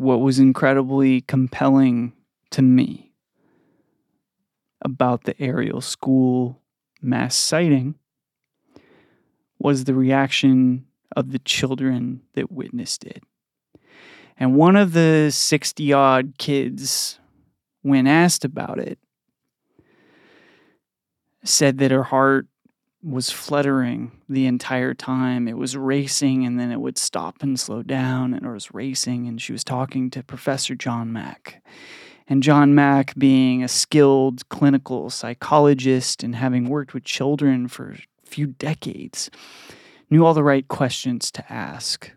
what was incredibly compelling to me about the Ariel School mass sighting was the reaction of the children that witnessed it. And one of the 60 odd kids, when asked about it, said that her heart was fluttering the entire time. It was racing and then it would stop and slow down and it was racing. And she was talking to Professor John Mack. And John Mack, being a skilled clinical psychologist and having worked with children for a few decades, knew all the right questions to ask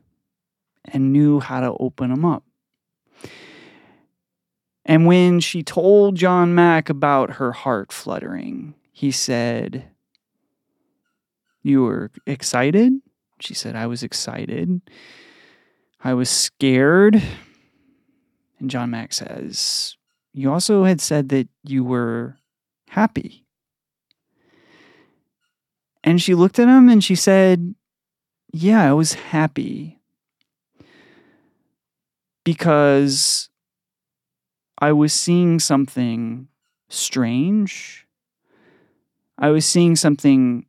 and knew how to open them up. And when she told John Mack about her heart fluttering, he said, You were excited? She said, I was excited. I was scared. And John Mack says, You also had said that you were happy. And she looked at him and she said, Yeah, I was happy because I was seeing something strange. I was seeing something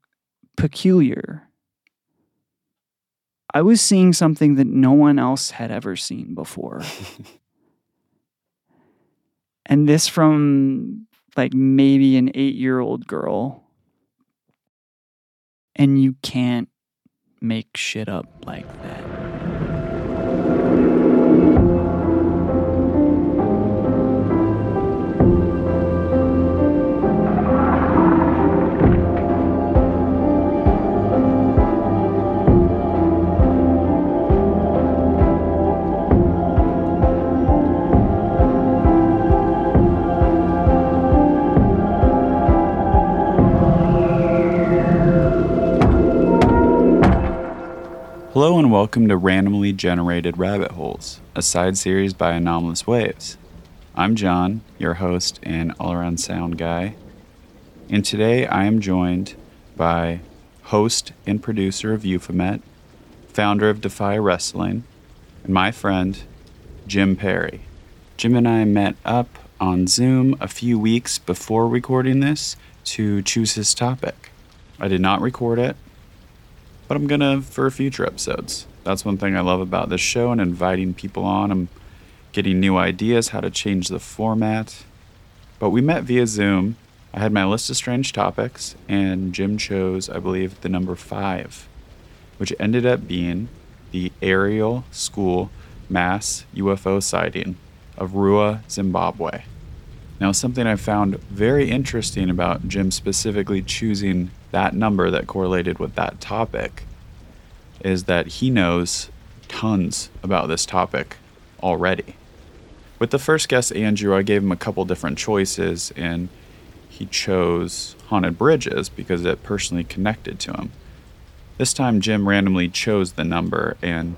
peculiar. I was seeing something that no one else had ever seen before. and this from like maybe an eight year old girl. And you can't make shit up like that. Welcome to Randomly Generated Rabbit Holes, a side series by Anomalous Waves. I'm John, your host and all around sound guy, and today I am joined by host and producer of Euphemet, founder of Defy Wrestling, and my friend, Jim Perry. Jim and I met up on Zoom a few weeks before recording this to choose his topic. I did not record it, but I'm gonna for future episodes. That's one thing I love about this show and inviting people on. I'm getting new ideas how to change the format. But we met via Zoom. I had my list of strange topics, and Jim chose, I believe, the number five, which ended up being the Ariel School mass UFO sighting of Ruwa, Zimbabwe. Now, something I found very interesting about Jim specifically choosing that number that correlated with that topic is that he knows tons about this topic already. With the first guest, Andrew, I gave him a couple different choices, and he chose Haunted Bridges because it personally connected to him. This time, Jim randomly chose the number, and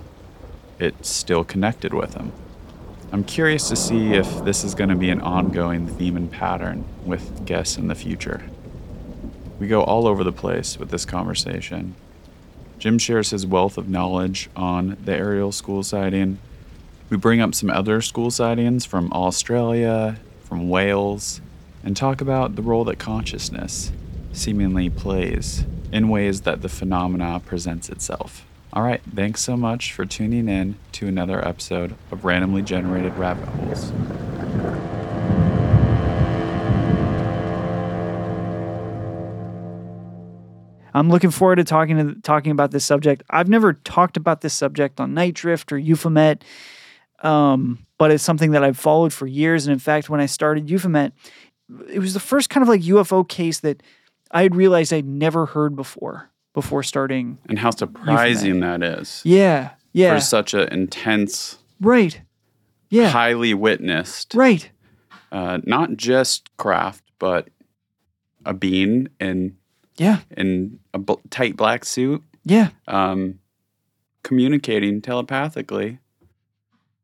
it still connected with him. I'm curious to see if this is going to be an ongoing theme and pattern with guests in the future. We go all over the place with this conversation. Jim shares his wealth of knowledge on the Ariel school sighting. We bring up some other school sightings from Australia, from Wales, and talk about the role that consciousness seemingly plays in ways that the phenomena presents itself. All right, thanks so much for tuning in to another episode of Randomly Generated Rabbit Holes. I'm looking forward to talking to talking about this subject. I've never talked about this subject on Night Drift or Euphomet, um, but it's something that I've followed for years. And in fact, when I started Euphomet, it was the first kind of like UFO case that I had realized I'd never heard before before starting. And how surprising that is. Yeah, yeah. For such an intense, right, yeah, highly witnessed, right. Uh, not just craft, but a being in yeah. In a b- tight black suit. Yeah. Um, communicating telepathically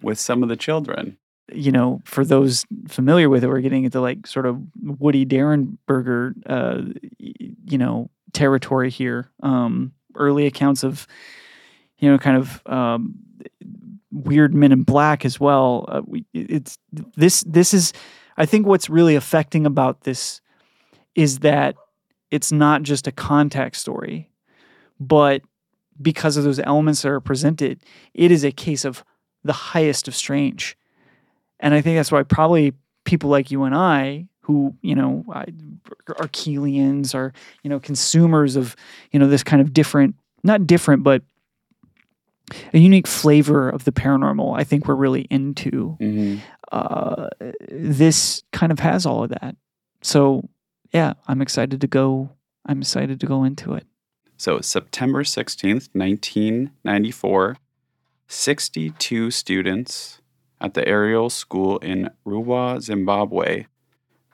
with some of the children. You know, for those familiar with it, we're getting into like sort of Woody Derenberger, uh, you know, territory here. Um, early accounts of, you know, kind of um, weird Men in Black as well. Uh, we, it's this. This is, I think, what's really affecting about this is that it's not just a contact story, but because of those elements that are presented, it is a case of the highest of strange. And I think that's why probably people like you and I, who you know are Keelians, are you know consumers of you know this kind of different, not different, but a unique flavor of the paranormal. I think we're really into. Mm-hmm. Uh, this kind of has all of that. So yeah, I'm excited to go. I'm excited to go into it. So September 16th, 1994, 62 students at the Ariel School in Ruwa, Zimbabwe,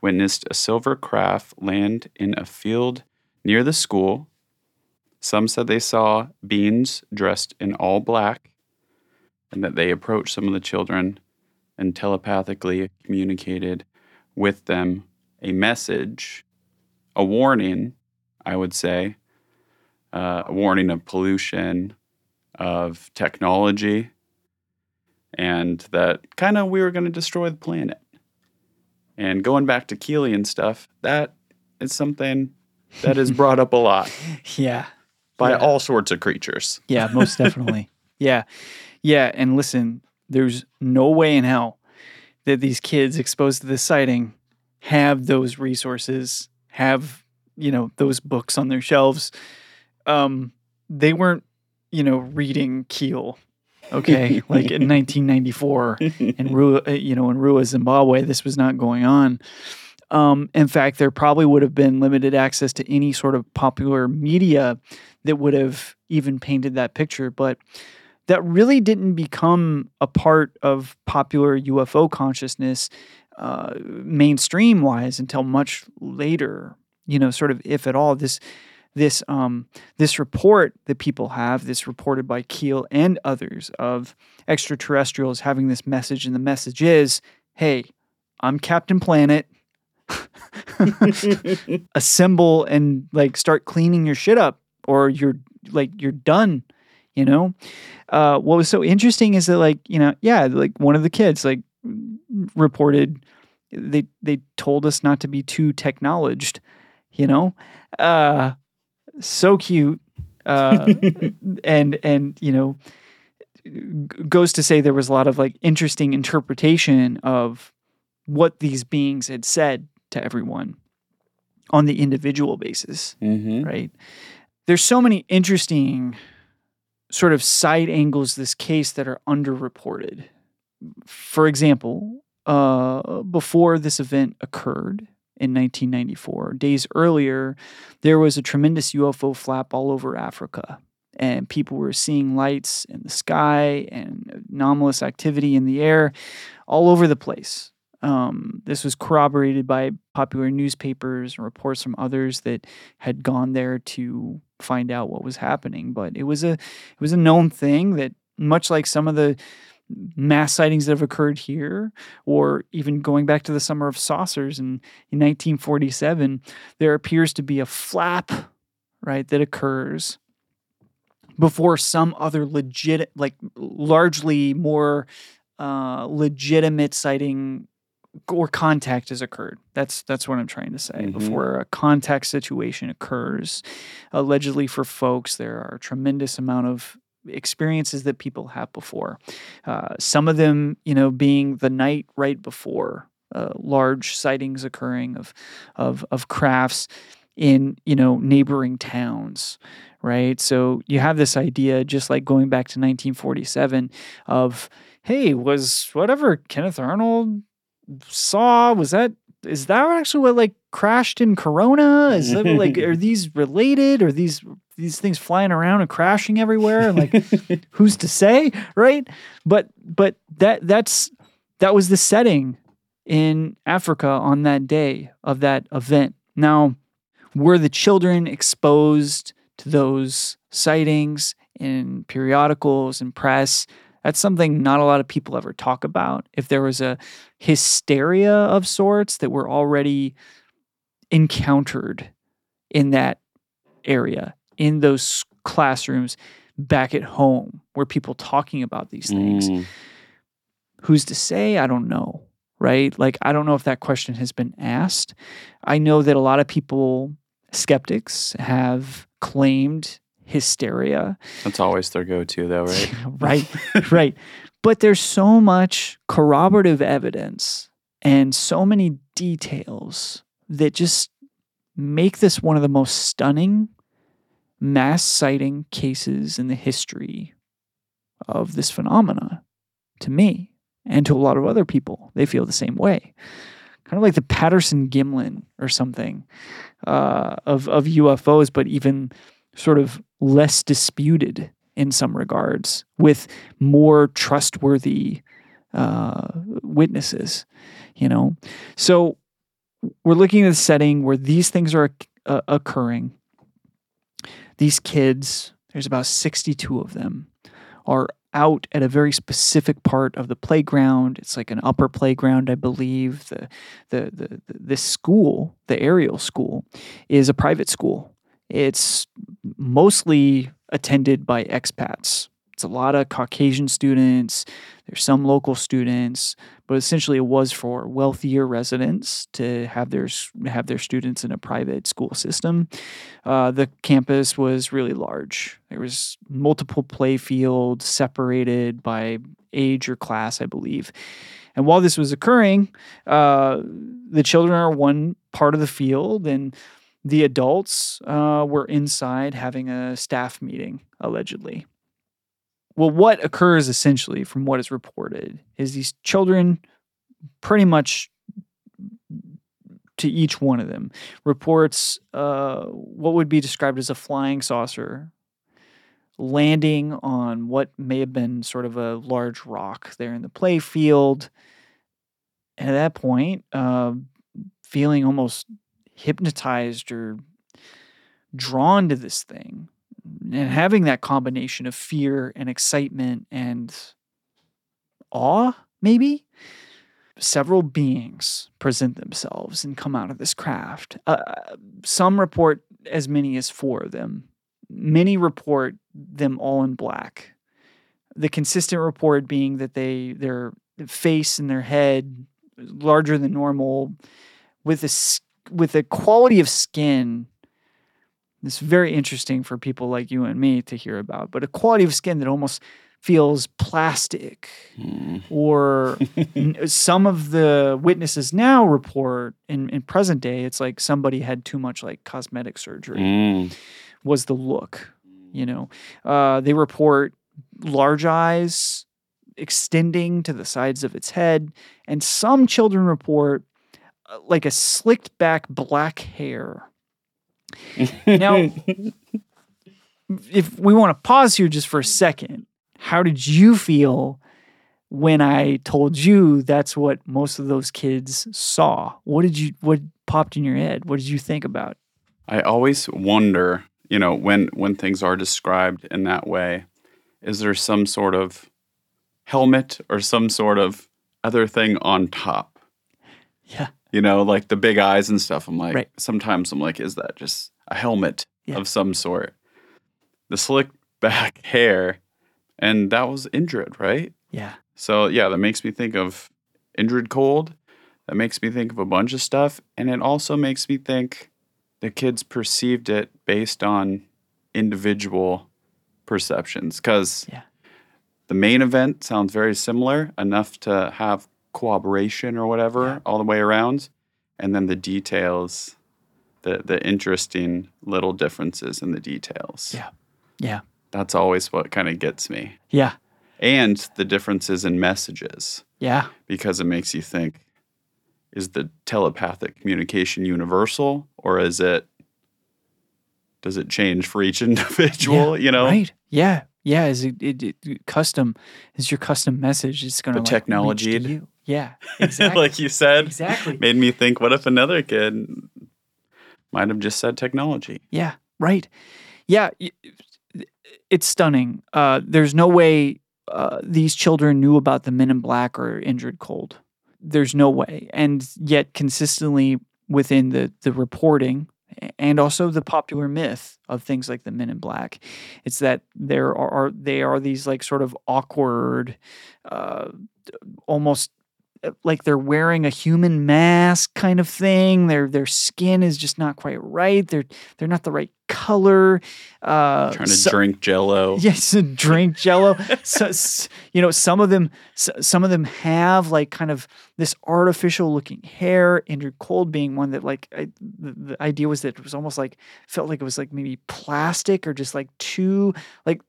witnessed a silver craft land in a field near the school. Some said they saw beings dressed in all black and that they approached some of the children and telepathically communicated with them a message, a warning, I would say, uh, a warning of pollution, of technology, and that kind of we were going to destroy the planet. And going back to Keelian stuff, that is something that is brought up a lot Yeah. by Yeah. all sorts of creatures. Yeah, most definitely. yeah. Yeah. And listen, there's no way in hell that these kids exposed to this sighting have those resources, have, you know, those books on their shelves. Um, they weren't, you know, reading Keel. Okay. like in 1994 in Ruwa, uh, you know, in Ruwa, Zimbabwe, this was not going on. Um, in fact, there probably would have been limited access to any sort of popular media that would have even painted that picture. But that really didn't become a part of popular UFO consciousness uh, mainstream wise until much later. You know, sort of if at all. This this um, this report that people have, this reported by Keel and others of extraterrestrials having this message, and the message is, "Hey, I'm Captain Planet." Assemble and like start cleaning your shit up, or you're like you're done. You know, uh, what was so interesting is that like you know, yeah, like one of the kids like reported they they told us not to be too technologed. You know, uh, so cute uh, and and you know goes to say there was a lot of like interesting interpretation of what these beings had said to everyone on the individual basis Mm-hmm. right there's so many interesting sort of side angles this case that are underreported for example uh, before this event occurred in 1994 days earlier there was a tremendous ufo flap all over africa and people were seeing lights in the sky and anomalous activity in the air all over the place um, this was corroborated by popular newspapers and reports from others that had gone there to find out what was happening. But it was a it was a known thing that much like some of the mass sightings that have occurred here, or even going back to the summer of saucers in, in 1947, there appears to be a flap, right, that occurs before some other legit, like largely more uh, legitimate sighting or contact has occurred. That's that's what I'm trying to say. Mhm. Before a contact situation occurs, allegedly for folks, there are a tremendous amount of experiences that people have before. Uh, some of them, you know, being the night right before uh, large sightings occurring of of of crafts in you know neighboring towns right? So you have this idea just like going back to 1947 of hey was whatever kenneth arnold saw was that is that actually what like crashed in corona? Is that like are these related? Are these these things flying around and crashing everywhere and like who's to say right? But but that that's that was the setting in africa on that day of that event. Now were the children exposed to those sightings in periodicals and press? That's something not a lot of people ever talk about. If there was a hysteria of sorts that were already encountered in that area in those classrooms back at home? where people talking about these things? Mm, Who's to say? I don't know. Right? Like, I don't know if that question has been asked. I know that a lot of people, skeptics, have claimed hysteria. that's always their go-to, though, right? right, right. But there's so much corroborative evidence and so many details that just make this one of the most stunning mass sighting cases in the history of this phenomena to me and to a lot of other people. They feel the same way. Kind of like the Patterson Gimlin or something uh, of, of UFOs, but even sort of less disputed in some regards with more trustworthy uh, witnesses, you know? So we're looking at a setting where these things are uh, occurring. These kids, there's about 62 of them, are out at a very specific part of the playground. It's like an upper playground, I believe. The, the, the, this school, the Ariel school, is a private school. It's mostly attended by expats. It's a lot of Caucasian students. There's some local students, but essentially it was for wealthier residents to have their have their students in a private school system. Uh, the campus was really large. There was multiple play fields separated by age or class, I believe. And while this was occurring, uh, the children are one part of the field, and the adults uh, were inside having a staff meeting, allegedly. Well, what occurs essentially from what is reported is these children pretty much to each one of them reports uh, what would be described as a flying saucer landing on what may have been sort of a large rock there in the play field. And at that point, uh, feeling almost hypnotized or drawn to this thing and having that combination of fear and excitement and awe, maybe. Several beings present themselves and come out of this craft. Uh, some report as many as four of them. Many report them all in black. The consistent report being that they their face and their head larger than normal, with a with a quality of skin it's very interesting for people like you and me to hear about, but a quality of skin that almost feels plastic. Mm. Or some of the witnesses now report in, in present day, it's like somebody had too much like cosmetic surgery, Mm. was the look. You know, uh, they report large eyes extending to the sides of its head, and some children report uh, like a slicked back black hair Now- if we want to pause here just for a second, how did you feel when I told you that's what most of those kids saw? What did you what popped in your head? What did you think about? I always wonder, you know, when when things are described in that way, is there some sort of helmet or some sort of other thing on top? Yeah. You know, like the big eyes and stuff. I'm like, Right. sometimes I'm like, is that just a helmet Yeah. of some sort? The slick back hair, and that was Indrid, right? Yeah. So yeah, that makes me think of Indrid Cold. That makes me think of a bunch of stuff, and it also makes me think the kids perceived it based on individual perceptions. Because Yeah. the main event sounds very similar, enough to have cooperation or whatever Yeah. all the way around, and then the details, the the interesting little differences in the details. Yeah. Yeah. That's always what kind of gets me, Yeah. and the differences in messages Yeah. because it makes you think is the telepathic communication universal or is it does it change for each individual you know Right. Yeah. Yeah. Is it, it, it custom? Is your custom message? It's going to The like, reach to technologied. you. Yeah. Exactly. like you said exactly. made me think what if another kid might have just said technology Yeah, right. Yeah, it's stunning. Uh, there's no way uh, these children knew about the Men in Black or Indrid Cold. There's no way, and yet consistently within the the reporting and also the popular myth of things like the Men in Black. It's that there are, are they are these like sort of awkward, uh, almost like they're wearing a human mask kind of thing. Their their skin is just not quite right. They're they're not the right color. Uh, Trying to so- drink Jello. Yes, drink Jello. so, you know, some of them, some of them have like kind of this artificial looking hair. Indrid Cold being one that like I, the, the idea was that it was almost like felt like it was like maybe plastic or just like too like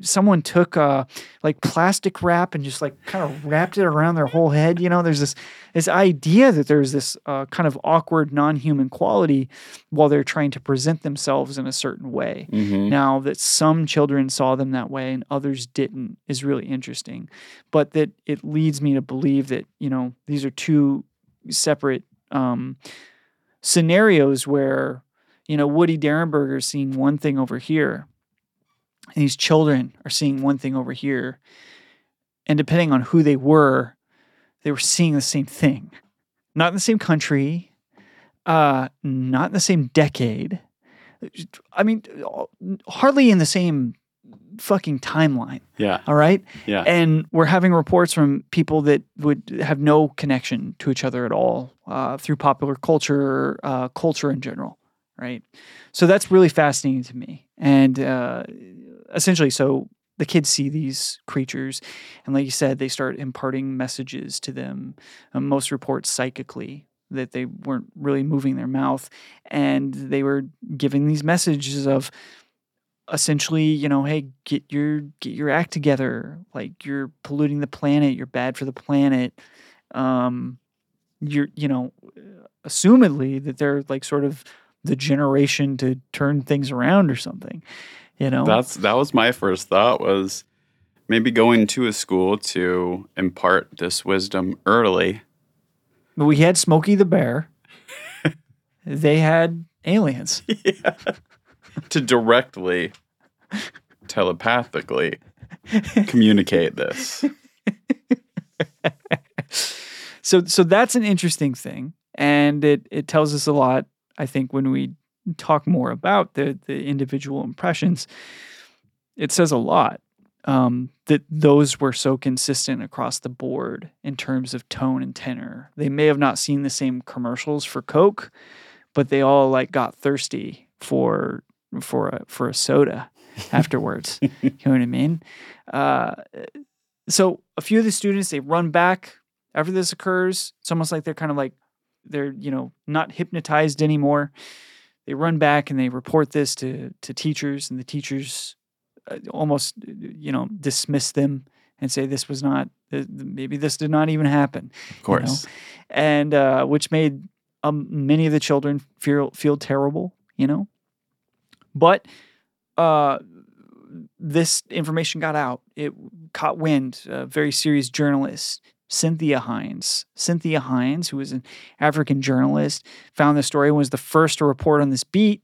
someone took uh like plastic wrap and just like kind of wrapped it around their whole head. You know, there's this this idea that there's this uh, kind of awkward non-human quality while they're trying to present themselves in a certain way. hmm Now that some children saw them that way and others didn't is really interesting, but that it leads me to believe that you know these are two separate um, scenarios where you know Woody Derenberger is seeing one thing over here, and these children are seeing one thing over here, and depending on who they were, they were seeing the same thing, not in the same country, uh, not in the same decade. I mean, hardly in the same fucking timeline. Yeah. All right. Yeah. And we're having reports from people that would have no connection to each other at all uh, through popular culture, uh, culture in general. Right. So that's really fascinating to me. And uh, essentially, so the kids see these creatures, and like you said, they start imparting messages to them. Uh, most reports psychically that they weren't really moving their mouth, and they were giving these messages of essentially, you know, hey, get your get your act together. Like you're polluting the planet. You're bad for the planet. Um, you're, you know, assumedly that they're like sort of the generation to turn things around or something. You know, That's that was my first thought was maybe going to a school to impart this wisdom early. But we had Smokey the Bear. they had aliens. Yeah. to directly telepathically communicate this. so so that's an interesting thing and it it tells us a lot i think when we talk more about the the individual impressions it says a lot um, that those were so consistent across the board in terms of tone and tenor. They may have not seen the same commercials for coke but they all like got thirsty for for a for a soda afterwards. You know what i mean? Uh, so a few of the students they run back after this occurs. It's almost like they're kind of like they're you know not hypnotized anymore they run back and they report this to to teachers and the teachers uh, almost you know dismiss them and say this was not maybe this did not even happen Of course. and uh, which made um, many of the children feel feel terrible, you know. But uh, this information got out. It caught wind. A very serious journalist, Cynthia Hines. Cynthia Hines, who was an African journalist, found the story and was the first to report on this beat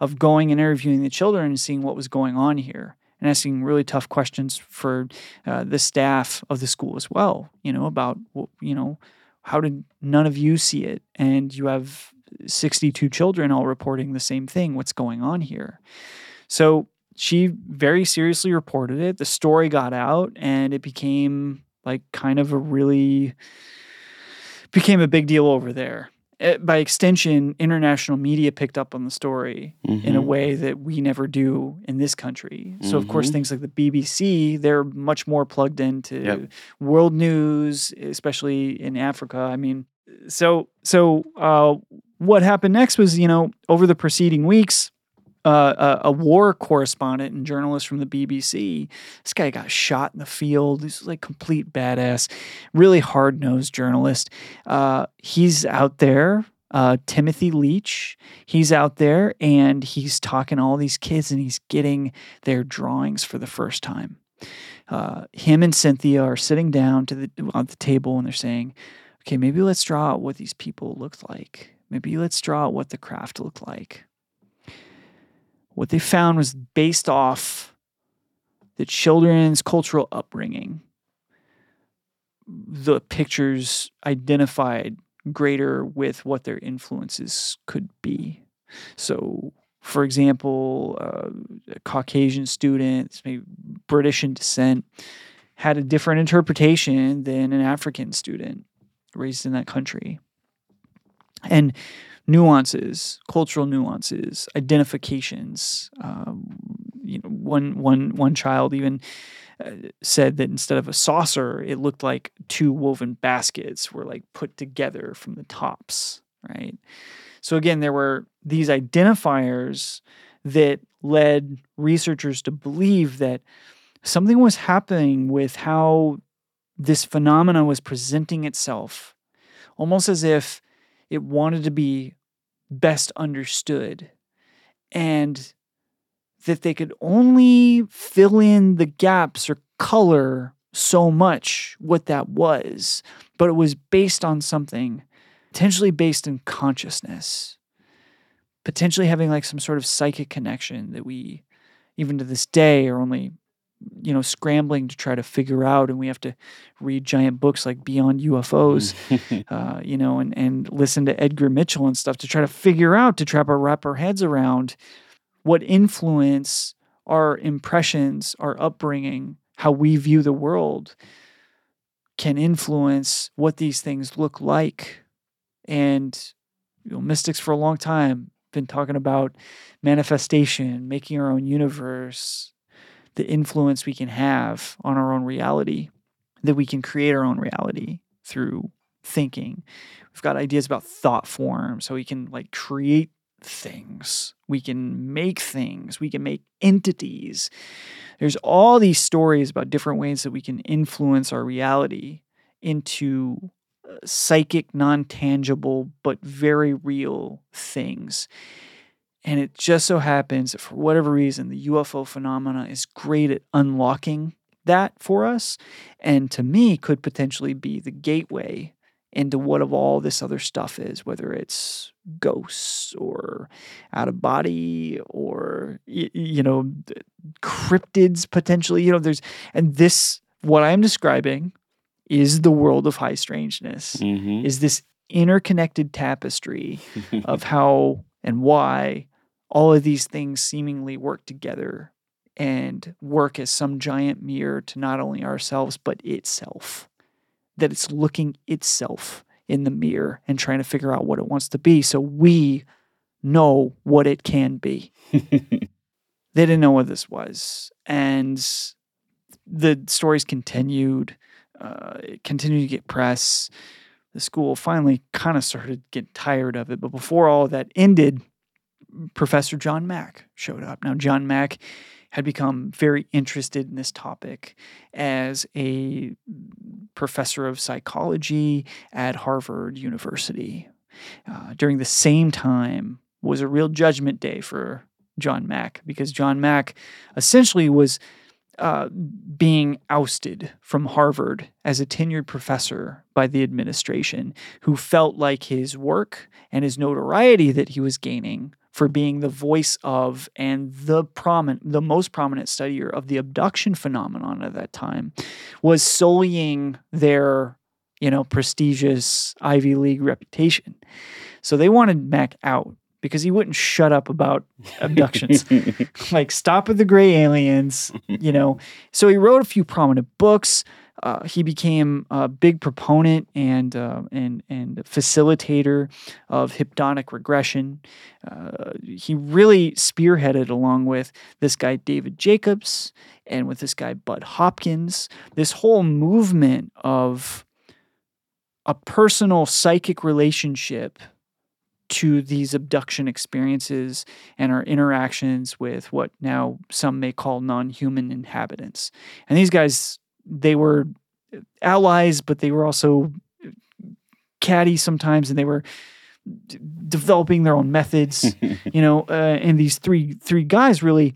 of going and interviewing the children and seeing what was going on here and asking really tough questions for uh, the staff of the school as well. You know about you know how did none of you see it and you have 62 children all reporting the same thing what's going on here so she very seriously reported it the story got out and it became like kind of a really became a big deal over there Eh, by extension international media picked up on the story in a Mhm. way that we never do in this country. So of course Mhm. things like the BBC, they're much more plugged into Yep. world news, especially in Africa. I mean, so so uh, what happened next was, you know, over the preceding weeks, uh, a, war correspondent and journalist from the BBC. This guy got shot in the field. He's like complete badass, really hard nosed journalist. Uh, he's out there. Uh, Timothy Leach, he's out there and he's talking to all these kids and he's getting their drawings for the first time. Uh, him and Cynthia are sitting down to the on the table and they're saying, "Okay, maybe let's draw out what these people looked like. Maybe let's draw out what the craft looked like." What they found was based off the children's cultural upbringing. The pictures identified greater with what their influences could be. So, for example, uh, a Caucasian student, maybe British in descent, had a different interpretation than an African student raised in that country. And nuances, cultural nuances, identifications. Um, you know, one one one child even uh, said that instead of a saucer, it looked like two woven baskets were like put together from the tops, right? So again, there were these identifiers that led researchers to believe that something was happening with how this phenomena was presenting itself, almost as if it wanted to be best understood and that they could only fill in the gaps or color so much what that was, but it was based on something potentially based in consciousness, potentially having like some sort of psychic connection that we, even to this day, are only you know scrambling to try to figure out and we have to read giant books like beyond ufos uh, you know and, and listen to edgar mitchell and stuff to try to figure out to try to wrap our heads around what influence our impressions our upbringing how we view the world can influence what these things look like. And you know, mystics for a long time been talking about manifestation making our own universe the influence we can have on our own reality, that we can create our own reality through thinking. We've got ideas about thought form, so we can like create things, we can make things, we can make entities. There's all these stories about different ways that we can influence our reality into uh, psychic, non tangible, but very real things. And it just so happens that for whatever reason, the UFO phenomena is great at unlocking that for us. And to me, could potentially be the gateway into what of all this other stuff is, whether it's ghosts or out of body or, you know, cryptids potentially. You know, there's, and this, what I'm describing is the world of high strangeness, mm-hmm. is this interconnected tapestry of how and why all of these things seemingly work together and work as some giant mirror to not only ourselves, but itself. That it's looking itself in the mirror and trying to figure out what it wants to be so we know what it can be. they didn't know what this was. And the stories continued, uh, it continued to get press. The school finally kind of started getting tired of it. But before all that ended, Professor John Mack showed up. Now, John Mack had become very interested in this topic as a professor of psychology at Harvard University. Uh, during the same time was a real judgment day for John Mack because John Mack essentially was uh, being ousted from Harvard as a tenured professor by the administration, who felt like his work and his notoriety that he was gaining for being the voice of and the prominent, the most prominent studier of the abduction phenomenon at that time, was sullying their, you know, prestigious Ivy League reputation. So they wanted Mack out because he wouldn't shut up about abductions. like, stop with the gray aliens, you know. So he wrote a few prominent books. Uh, he became a big proponent and uh, and and facilitator of hypnotic regression. Uh, he really spearheaded, along with this guy David Jacobs and with this guy Bud Hopkins, this whole movement of a personal psychic relationship to these abduction experiences and our interactions with what now some may call non-human inhabitants. And these guys they were allies, but they were also catty sometimes, and they were d- developing their own methods. you know, uh, and these three three guys really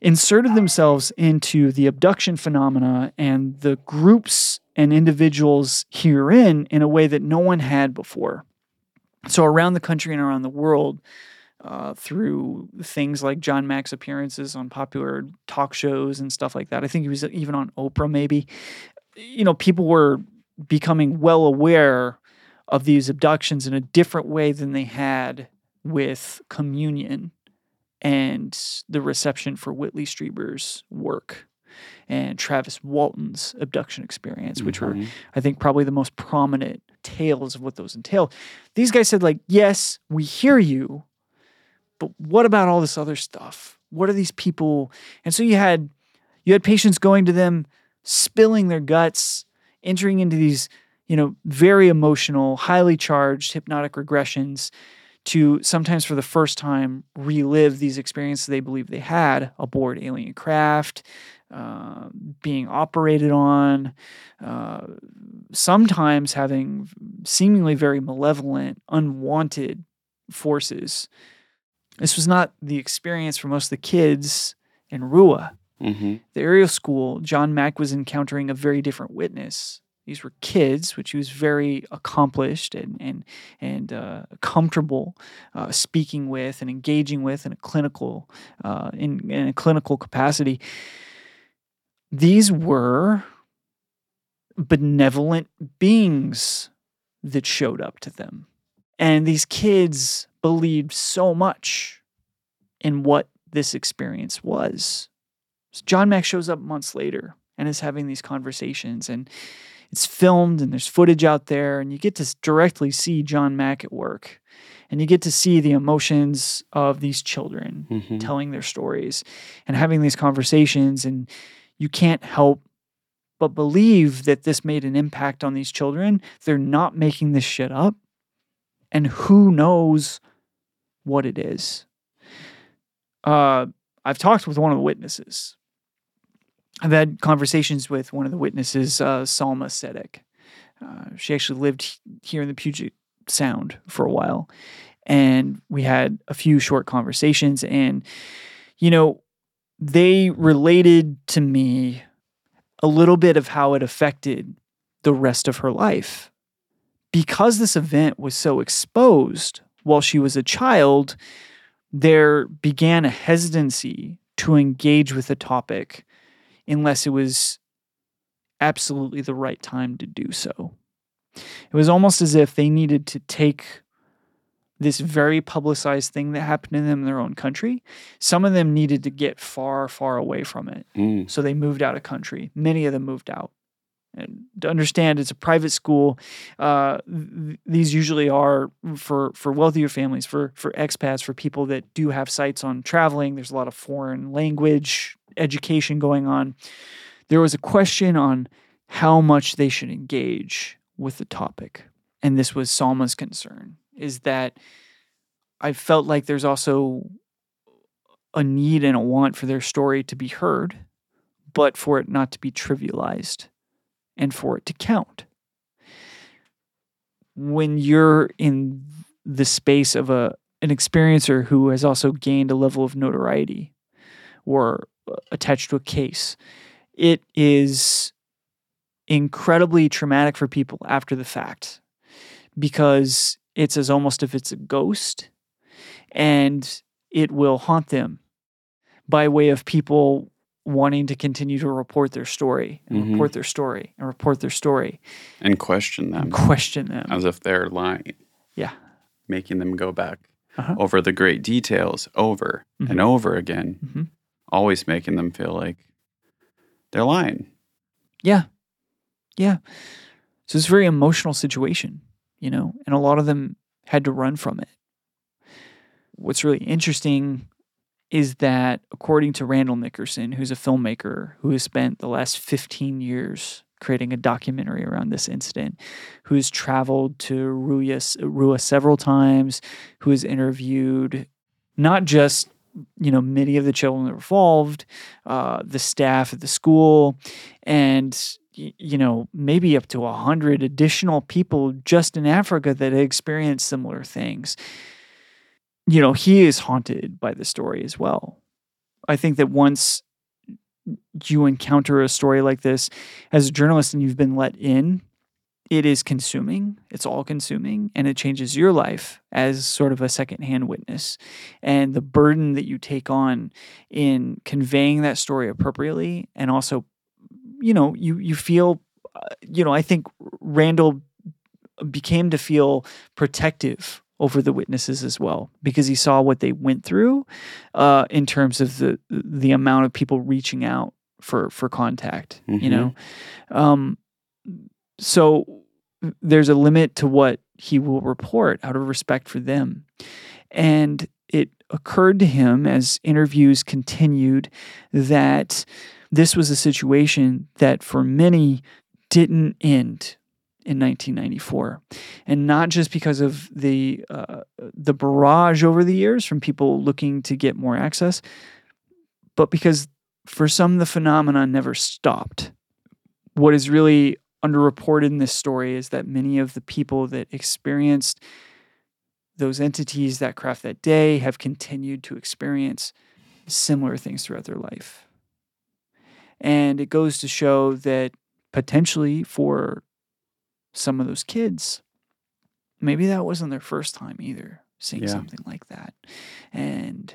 inserted themselves into the abduction phenomena and the groups and individuals herein in a way that no one had before. So around the country and around the world, uh, through things like John Mack's appearances on popular talk shows and stuff like that. I think he was even on Oprah, maybe. You know, people were becoming well aware of these abductions in a different way than they had with communion and the reception for Whitley Strieber's work and Travis Walton's abduction experience, which were, Mhm. I think, probably the most prominent tales of what those entail. These guys said, like, yes, we hear you, but what about all this other stuff? What are these people? And so you had you had patients going to them, spilling their guts, entering into these, you know, very emotional, highly charged hypnotic regressions to sometimes for the first time relive these experiences they believe they had aboard alien craft, uh, being operated on, uh, sometimes having seemingly very malevolent, unwanted forces. This was not the experience for most of the kids in Ruwa. Mhm. The Ariel school, John Mack was encountering a very different witness. These were kids, which he was very accomplished and and and uh, comfortable uh, speaking with and engaging with in a clinical uh, in, in a clinical capacity. These were benevolent beings that showed up to them, and these kids believed so much in what this experience was. So John Mack shows up months later and is having these conversations, and it's filmed, and there's footage out there, and you get to directly see John Mack at work, and you get to see the emotions of these children Mhm. telling their stories and having these conversations, and you can't help but believe that this made an impact on these children. They're not making this shit up, and who knows what it is. Uh, I've talked with one of the witnesses. I've had conversations with one of the witnesses, uh, Salma Sedek. Uh, she actually lived here in the Puget Sound for a while. And we had a few short conversations. And, you know, they related to me a little bit of how it affected the rest of her life. Because this event was so exposed while she was a child, there began a hesitancy to engage with the topic unless it was absolutely the right time to do so. It was almost as if they needed to take this very publicized thing that happened to them in their own country. Some of them needed to get far, far away from it. Mm. So they moved out of country. Many of them moved out. To understand, it's a private school. Uh, th- these usually are for for wealthier families, for for expats, for people that do have sites on traveling. There's a lot of foreign language education going on. There was a question on how much they should engage with the topic, and this was Salma's concern: is that I felt like there's also a need and a want for their story to be heard, but for it not to be trivialized and for it to count. When you're in the space of a an experiencer who has also gained a level of notoriety or attached to a case, it is incredibly traumatic for people after the fact because it's as almost if it's a ghost and it will haunt them by way of people wanting to continue to report their story and Mhm. report their story and report their story And question them and question them. as if they're lying, Yeah. making them go back Uh-huh. over the great details over Mhm. and over again, Mhm. always making them feel like they're lying. Yeah. Yeah. So it's a very emotional situation, you know, and a lot of them had to run from it. What's really interesting is that according to Randall Nickerson, who's a filmmaker who has spent the last 15 years creating a documentary around this incident, who's traveled to Ruwa, Ruwa several times, who has interviewed not just you know many of the children involved, uh, the staff at the school, and you know maybe up to a hundred additional people just in Africa that experienced similar things. You know, he is haunted by the story as well. I think that once you encounter a story like this as a journalist and you've been let in, it is consuming. It's all consuming and it changes your life as sort of a secondhand witness. And the burden that you take on in conveying that story appropriately and also, you know, you, you feel, uh, you know, I think Randall became to feel protective over the witnesses as well because he saw what they went through uh, in terms of the the amount of people reaching out for for contact. You Mhm. know, um, so there's a limit to what he will report out of respect for them, and it occurred to him as interviews continued that this was a situation that for many didn't end in 1994 and not just because of the uh, the barrage over the years from people looking to get more access but because for some the phenomenon never stopped. What is really underreported in this story is that many of the people that experienced those entities that craft that day have continued to experience similar things throughout their life. And it goes to show that potentially for some of those kids, maybe that wasn't their first time either seeing Yeah. something like that. And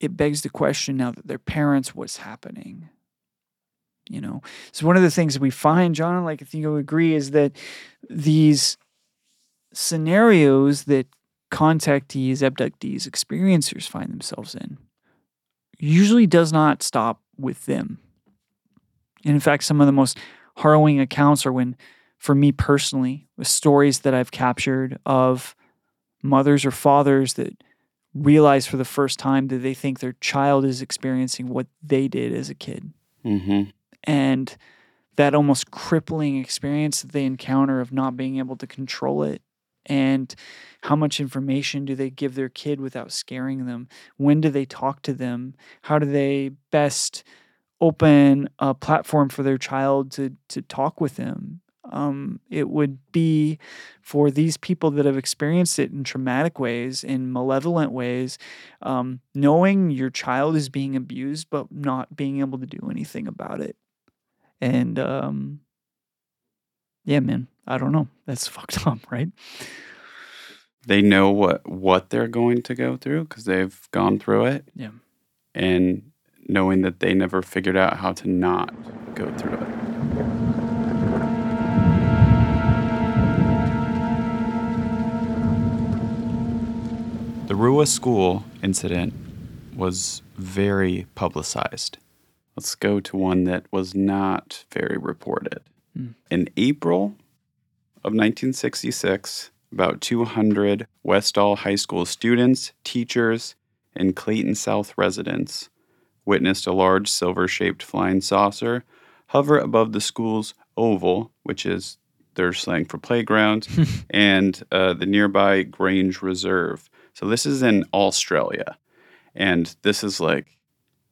it begs the question now that their parents, what's happening? You know, so one of the things that we find, John, like I think you'll agree, is that these scenarios that contactees, abductees, experiencers find themselves in usually does not stop with them. And in fact, some of the most harrowing accounts are when, for me personally, with stories that I've captured of mothers or fathers that realize for the first time that they think their child is experiencing what they did as a kid. Mm-hmm. And that almost crippling experience that they encounter of not being able to control it. And how much information do they give their kid without scaring them? When do they talk to them? How do they best open a platform for their child to to talk with them. Um, it would be for these people that have experienced it in traumatic ways, in malevolent ways, um, knowing your child is being abused, but not being able to do anything about it. And um, yeah, man, I don't know. That's fucked up, right? They know what what they're going to go through because they've gone through it. Yeah. And knowing that they never figured out how to not go through it. The Ruwa school incident was very publicized. Let's go to one that was not very reported. Hmm. In April of 1966, about 200 Westall High School students, teachers, and Clayton South residents witnessed a large silver shaped flying saucer hover above the school's oval, which is their slang for playground, and uh, the nearby Grange Reserve. So this is in Australia. And this is like,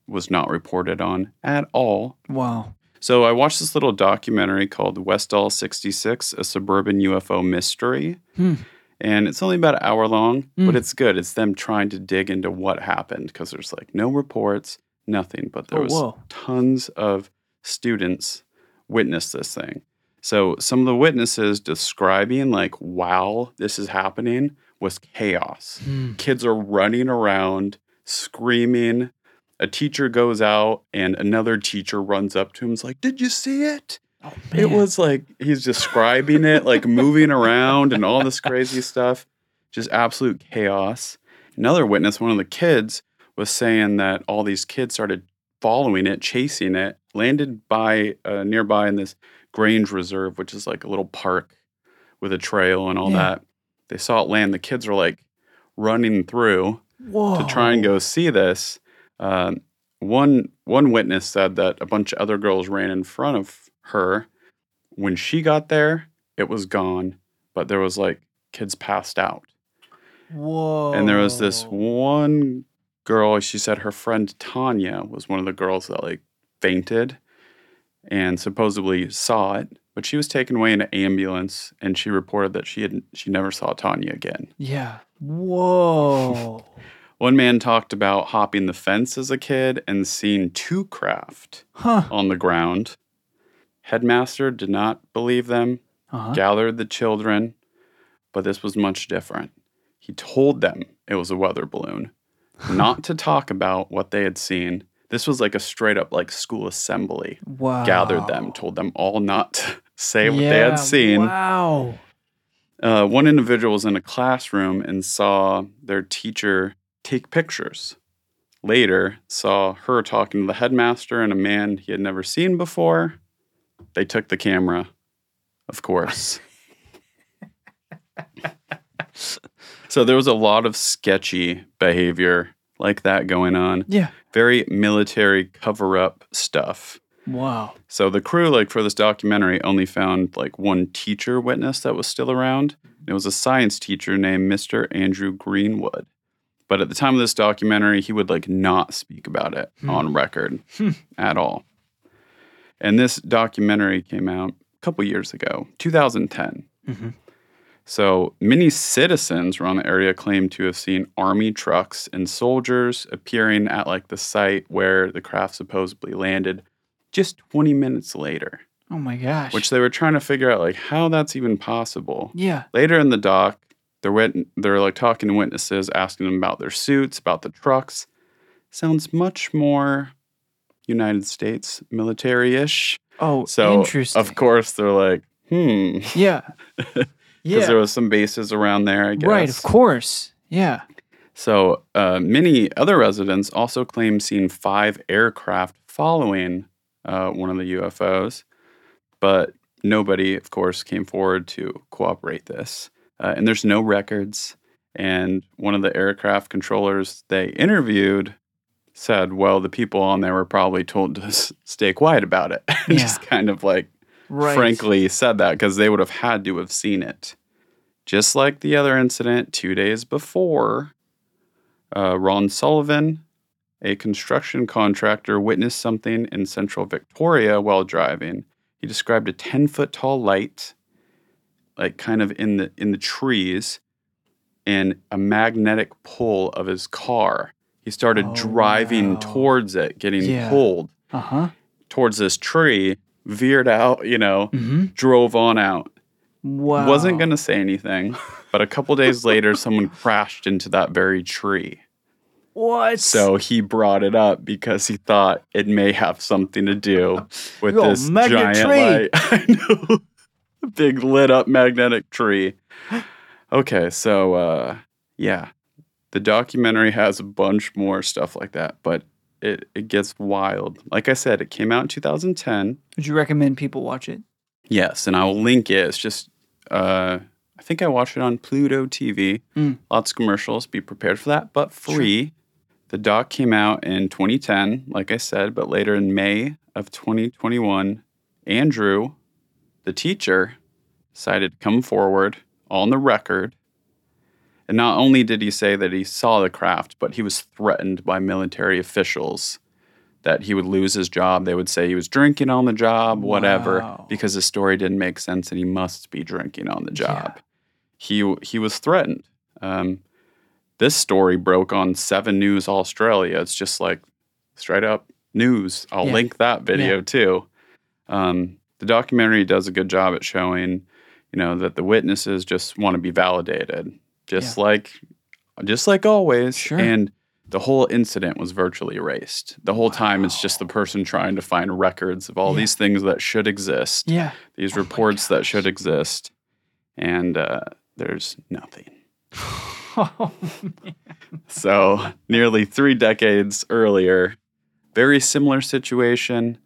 was not reported on at all Wow. so I watched this little documentary called Westall 66, a suburban UFO mystery. Hmm. And it's only about an hour long, but Mm. it's good. It's them trying to dig into what happened because there's like no reports, nothing, but there Oh, was whoa. tons of students witnessed this thing. So some of the witnesses describing like while this is happening was chaos Hmm. kids are running around screaming a teacher goes out and another teacher runs up to him is like did you see it Oh, it was like he's describing it like moving around and all this crazy stuff just absolute chaos another witness one of the kids was saying that all these kids started following it chasing it landed by uh, nearby in this grange reserve which is like a little park with a trail and all Yeah. that they saw it land the kids were like running through Whoa. to try and go see this. Um, one one witness said that a bunch of other girls ran in front of her. When she got there, it was gone, but there was like kids passed out. Whoa. And there was this one girl, she said her friend Tanya was one of the girls that like fainted and supposedly saw it, but she was taken away in an ambulance and she reported that she had she never saw Tanya again. Yeah. Whoa. One man talked about hopping the fence as a kid and seeing two craft huh. on the ground. Headmaster did not believe them, Uh-huh. gathered the children, but this was much different. He told them it was a weather balloon, not to talk about what they had seen. This was like a straight up like school assembly. Wow. Gathered them, told them all not to say what they had seen. Wow. Uh, one individual was in a classroom and saw their teacher take pictures. Later, saw her talking to the headmaster and a man he had never seen before. They took the camera, of course. so there was a lot of sketchy behavior like that going on. Yeah. Very military cover up stuff. Wow. So the crew, like for this documentary, only found like one teacher witness that was still around. It was a science teacher named Mr. Andrew Greenwood. But at the time of this documentary, he would like not speak about it Hmm. on record Hmm. at all. And this documentary came out a couple years ago, 2010. Mhm. So many citizens around the area claim to have seen army trucks and soldiers appearing at like the site where the craft supposedly landed just 20 minutes later, Oh my gosh. which they were trying to figure out like how that's even possible. yeah. Later in the doc, they're wit- they're like talking to witnesses, asking them about their suits, about the trucks. Sounds much more United States military-ish. Oh, So interesting. of course they're like, hmm, Yeah. because yeah. there was some bases around there. I guess. Right. Of course. Yeah. So uh, many other residents also claim seeing five aircraft following uh, one of the UFOs, but nobody, of course, came forward to cooperate this. Uh, and there's no records. And one of the aircraft controllers they interviewed said, "Well, the people on there were probably told to s- stay quiet about it." And Just kind of like Right. frankly said that because they would have had to have seen it. Just like the other incident two days before, uh, Ron Sullivan, a construction contractor, witnessed something in central Victoria while driving. He described a 10 foot tall light, like kind of in the in the trees, and a magnetic pull of his car. He started Oh, driving wow. towards it, getting Yeah. pulled Uh huh. towards this tree, veered out, you know, Mm-hmm. drove on out. Wow. Wasn't going to say anything, but a couple days later, someone crashed into that very tree. What? So he brought it up because he thought it may have something to do with Yo, this giant tree. light. I know. A big lit up magnetic tree. Okay, so uh yeah. The documentary has a bunch more stuff like that, but it, it gets wild. Like I said, it came out in 2010. Would you recommend people watch it? Yes, and I will link it. It's just, uh, I think I watched it on Pluto TV. Mm. Lots of commercials. Be prepared for that, but free. The doc came out in 2010, like I said, but later in May of 2021, Andrew, the teacher, decided to come forward on the record. And not only did he say that he saw the craft, but he was threatened by military officials that he would lose his job. They would say he was drinking on the job, whatever, Wow. because his story didn't make sense and he must be drinking on the Yeah. job. He he was threatened. Um, this story broke on Seven News Australia. It's just like straight up news. I'll Yeah. link that video too. Um, the documentary does a good job at showing, you know, that the witnesses just want to be validated, just like, just like always. Sure. And the whole incident was virtually erased. The whole time, it's just the person trying to find records of all Yeah. these things that should exist, Yeah. these Oh reports that should exist, and uh, there's nothing. Oh, So, nearly three decades earlier, very similar situation,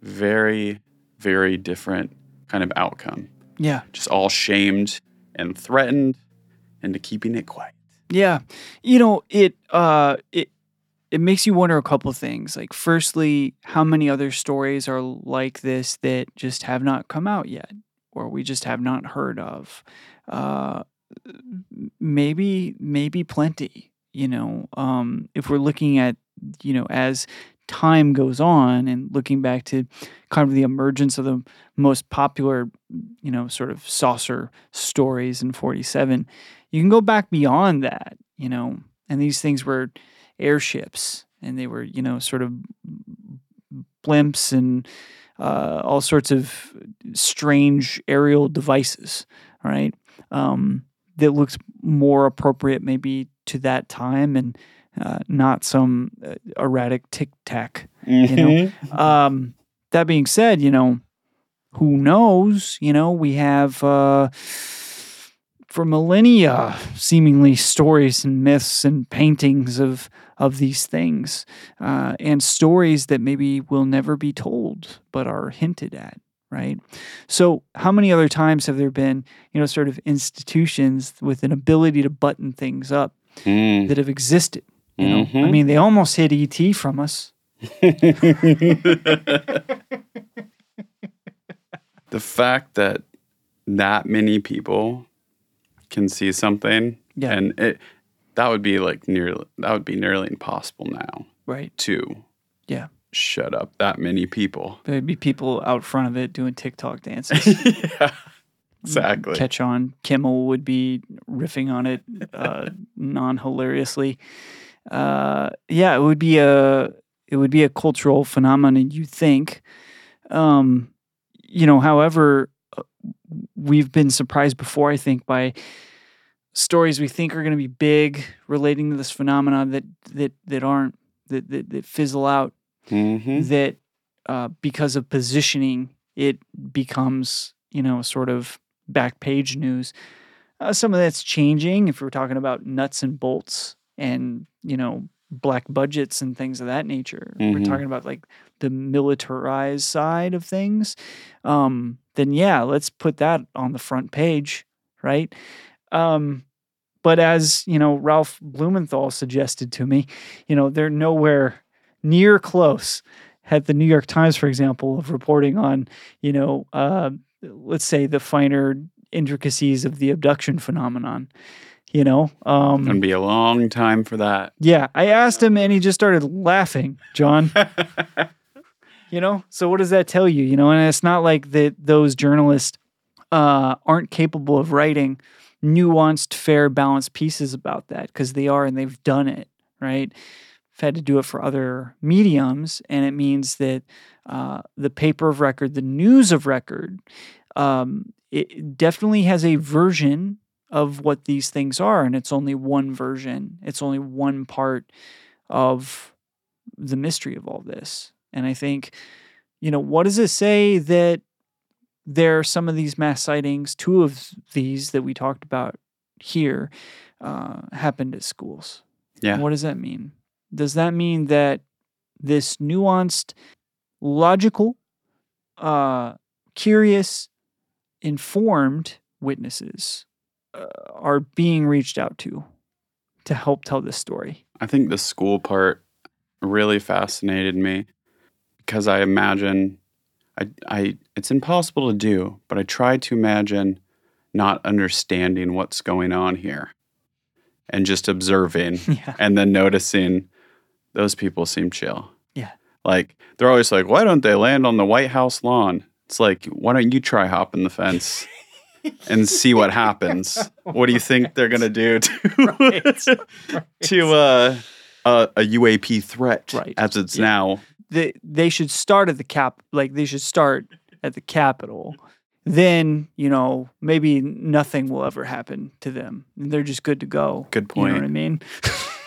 very, very different kind of outcome. yeah. Just all shamed and threatened into keeping it quiet. Yeah. You know, it uh it it makes you wonder a couple things. Like firstly, how many other stories are like this that just have not come out yet or we just have not heard of? Uh maybe maybe plenty, you know. Um if we're looking at, you know, as time goes on and looking back to kind of the emergence of the most popular, you know, sort of saucer stories in 47, you can go back beyond that, you know, and these things were airships and they were, you know, sort of blimps and uh, all sorts of strange aerial devices, right? Um, that looked more appropriate maybe to that time and uh, not some uh, erratic tic tac You know, um, that being said, you know, who knows? You know, we have uh, for millennia, seemingly stories and myths and paintings of of these things, uh, and stories that maybe will never be told but are hinted at. Right. So, how many other times have there been, you know, sort of institutions with an ability to button things up Mm. that have existed? You know, I Mhm. mean, they almost hid ET from us. the fact that that many people can see something Yeah. and it that would be like nearly that would be nearly impossible now Right. to Yeah. shut up that many people There'd be people out front of it doing TikTok dances. yeah exactly catch on. Kimmel would be riffing on it uh, non hilariously. Uh, yeah, it would be a it would be a cultural phenomenon. You think, um, you know. However, we've been surprised before. I think by stories we think are going to be big relating to this phenomenon that that that aren't that that, that fizzle out hmm that uh, because of positioning, it becomes, you know, sort of back page news. Uh, some of that's changing if we're talking about nuts and bolts and, you know, black budgets and things of that nature. We're Mhm. talking about like the militarized side of things. Um, then, yeah, let's put that on the front page, right? Um, but as, you know, Ralph Blumenthal suggested to me, you know, they're nowhere near close Had the New York Times, for example, of reporting on, you know, uh, let's say the finer intricacies of the abduction phenomenon. You know, um, gonna be a long time for that yeah, I asked him and he just started laughing, John. you know, so what does that tell you? You know, and it's not like that those journalists uh, aren't capable of writing nuanced, fair, balanced pieces about that because they are and they've done it, right? I've had to do it for other mediums, and it means that uh, the paper of record, the news of record, um, it definitely has a version of what these things are, and it's only one version. It's only one part of the mystery of all this. And I think, you know, what does it say that there are some of these mass sightings, two of these that we talked about here, uh, happened at schools? Yeah. What does that mean? Does that mean that this nuanced, logical, uh, curious, informed witnesses uh, are being reached out to to help tell this story? I think the school part really fascinated me because I imagine I, I it's impossible to do, but I try to imagine not understanding what's going on here and just observing yeah. and then noticing those people seem chill. Yeah. Like they're always like, why don't they land on the White House lawn? It's like, why don't you try hopping the fence and see what happens? What do you think they're gonna do to to uh, a, a UAP threat Right. as it's Yeah. now? they they should start at the cap like they should start at the capital then you know maybe nothing will ever happen to them they're just good to go Good point. you know what i mean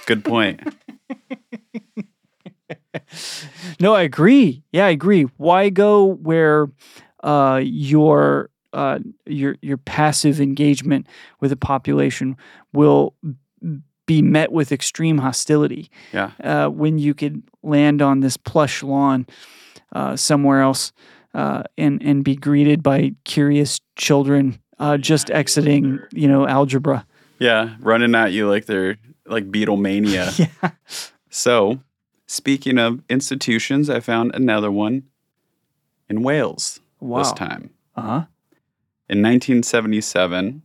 Good point. no i agree yeah i agree why go where uh your uh your your passive engagement with the population will be met with extreme hostility Yeah. uh, when you could land on this plush lawn uh, somewhere else uh, and and be greeted by curious children uh, just exiting, you know, algebra. Yeah, running at you like they're like Beatlemania. Yeah. So, speaking of institutions, I found another one in Wales Wow. this time. Uh huh. In 1977,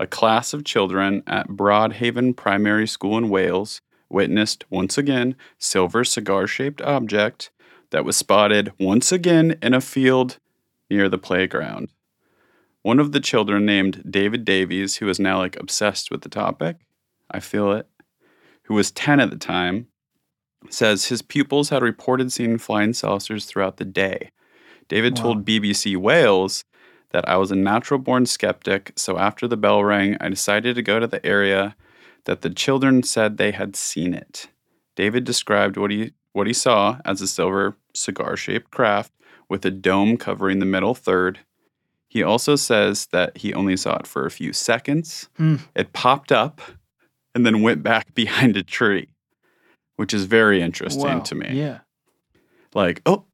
a class of children at Broadhaven Primary School in Wales witnessed once again silver cigar-shaped object that was spotted once again in a field near the playground. One of the children named David Davies, who is now like obsessed with the topic, I feel it, who was 10 at the time, says his pupils had reported seeing flying saucers throughout the day. David Wow. told BBC Wales that I was a natural born skeptic, so after the bell rang, I decided to go to the area that the children said they had seen it. David described what he what he saw as a silver cigar-shaped craft with a dome covering the middle third. He also says that he only saw it for a few seconds. Hmm. It popped up and then went back behind a tree, which is very interesting Wow. to me. Yeah. Like, oh,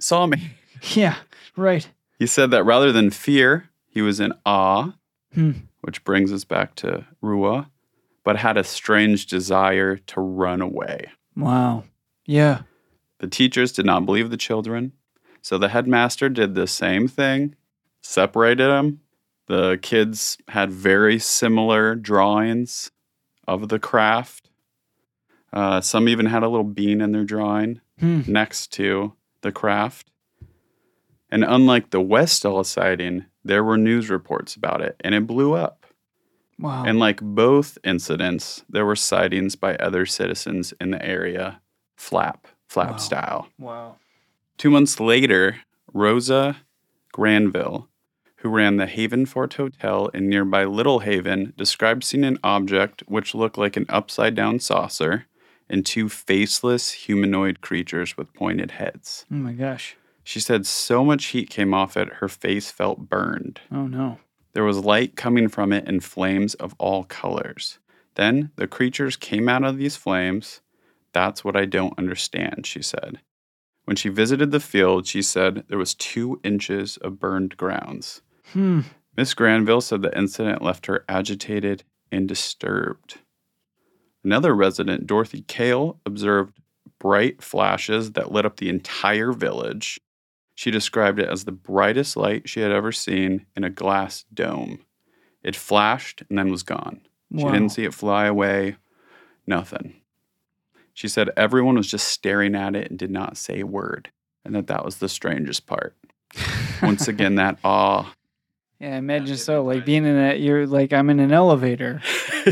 saw me. Yeah. Right. He said that rather than fear, he was in awe, Hmm. which brings us back to Ruwa, but had a strange desire to run away. Wow. Yeah. The teachers did not believe the children, so the headmaster did the same thing, separated them. The kids had very similar drawings of the craft. Uh, some even had a little bean in their drawing Hmm. next to the craft. And unlike the Westall sighting, there were news reports about it and it blew up. Wow. And like both incidents, there were sightings by other citizens in the area, flap, flap Wow. style. wow. Two months later, Rosa Granville, who ran the Haven Fort Hotel in nearby Little Haven, described seeing an object which looked like an upside down saucer and two faceless humanoid creatures with pointed heads. Oh my gosh. She said so much heat came off it, her face felt burned. Oh no. There was light coming from it and flames of all colors. Then the creatures came out of these flames. That's what I don't understand, she said. When she visited the field, she said there was two inches of burned grounds. Hmm. Miss Granville said the incident left her agitated and disturbed. Another resident, Dorothy Kale, observed bright flashes that lit up the entire village. She described it as the brightest light she had ever seen in a glass dome. It flashed and then was gone. She didn't see it fly away, nothing. She said everyone was just staring at it and did not say a word, and that that was the strangest part. Once again, that awe. Yeah, I imagine so. Like being in that, you're like I'm in an elevator,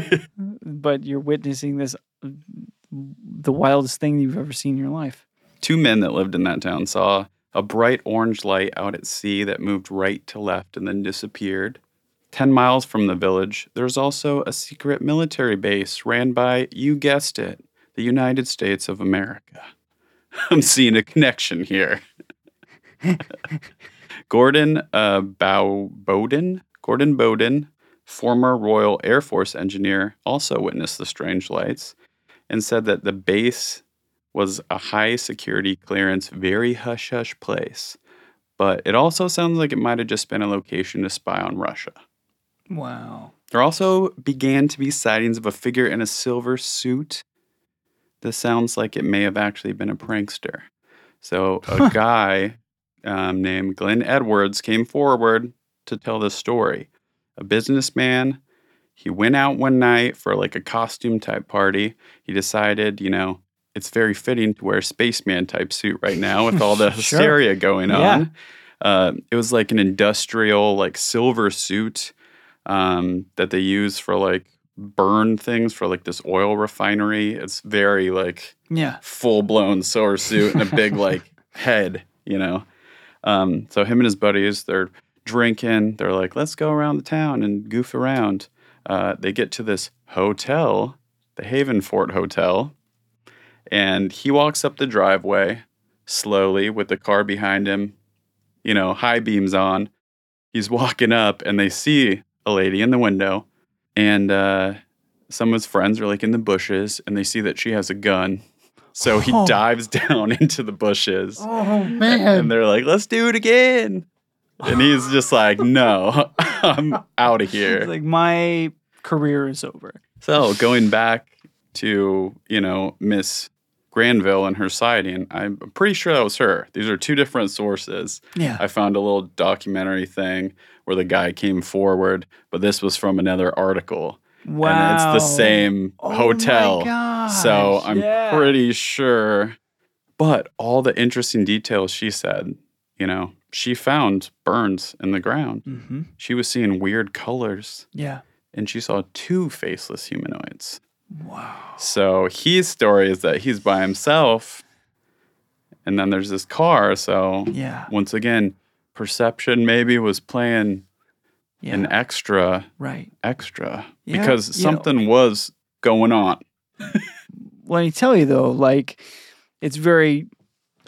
but you're witnessing this, the wildest thing you've ever seen in your life. Two men that lived in that town saw a bright orange light out at sea that moved right to left and then disappeared. Ten miles from the village, there's also a secret military base ran by, you guessed it, the United States of America. I'm seeing a connection here. Gordon uh, Bow- Bowden, Gordon Bowden, former Royal Air Force engineer, also witnessed the strange lights and said that the base was a high security clearance, very hush hush place. But it also sounds like it might have just been a location to spy on Russia. Wow. There also began to be sightings of a figure in a silver suit. This sounds like it may have actually been a prankster. So, a guy um, named Glenn Edwards came forward to tell this story. A businessman, he went out one night for like a costume type party. He decided, you know, it's very fitting to wear a spaceman type suit right now with all the Sure. hysteria going Yeah. on. Uh, it was like an industrial, like silver suit um, that they use for like burn things for like this oil refinery. It's very like Yeah. full blown silver suit and a big like head, you know. Um, so him and his buddies, they're drinking. They're like, let's go around the town and goof around. Uh, they get to this hotel, the Haven Fort Hotel, and he walks up the driveway slowly with the car behind him, you know, high beams on. He's walking up, and they see a lady in the window, and uh, some of his friends are like in the bushes, and they see that she has a gun. So he Oh. dives down into the bushes, Oh man. and man. they're like, "Let's do it again." And he's just like, "No, I'm out of here." It's like my career is over. So going back to, you know, Miss Granville and her sighting, I'm pretty sure that was her. These are two different sources. Yeah. I found a little documentary thing where the guy came forward, but this was from another article. wow. And it's the same Oh my hotel. so I'm yeah. pretty sure. But all the interesting details she said, you know, she found burns in the ground. Mm-hmm. She was seeing weird colors Yeah. and she saw two faceless humanoids. Wow. So his story is that he's by himself, and then there's this car. So Yeah. once again, perception maybe was playing Yeah. an extra, right. extra Yeah, because you know- something was going on. Let me tell you though, like it's very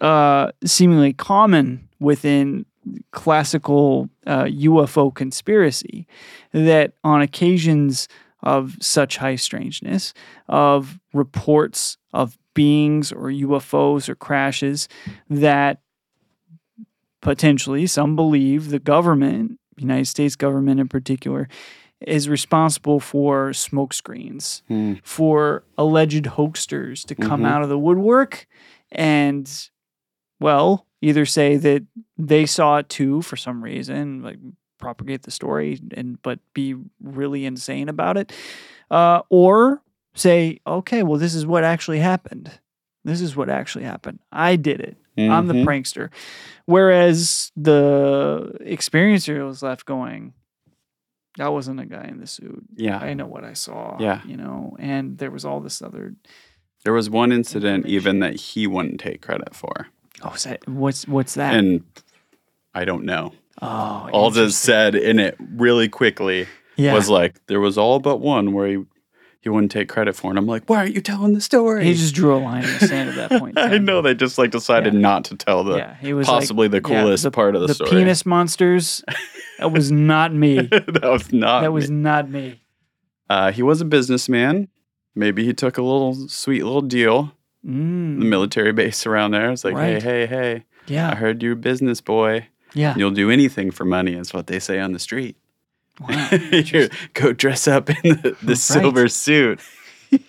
uh seemingly common within classical uh, UFO conspiracy that on occasions of such high strangeness, of reports of beings or UFOs or crashes, that potentially some believe the government, United States government in particular, is responsible for smoke screens, Hmm. for alleged hoaxsters to come Mhm. out of the woodwork and, well, either say that they saw it too for some reason, like propagate the story and but be really insane about it, uh, or say, okay, well, this is what actually happened. This is what actually happened. I did it. I'm the Mhm. prankster. Whereas the experiencer was left going, that wasn't a guy in the suit. Yeah. I know what I saw. Yeah. You know, and there was all this other. There was one incident even that he wouldn't take credit for. Oh, is that, what's what's that? And I don't know. Oh, All interesting. said in it really quickly yeah. was like there was all but one where he he wouldn't take credit for. And I'm like, why aren't you telling the story? he just drew a line in the sand at that point. I know they just like decided Yeah. not to tell the yeah, he was like- possibly the yeah, coolest part of the, story. the story. penis monsters. That was not me. that was not. that was me. not me. Uh, he was a businessman. Maybe he took a little sweet little deal. Mm, The military base around there. It's like, Right. hey, hey, hey! Yeah. I heard you're a business boy. Yeah. You'll do anything for money. Is what they say on the street. Wow. Go dress up in the, the Right. silver suit.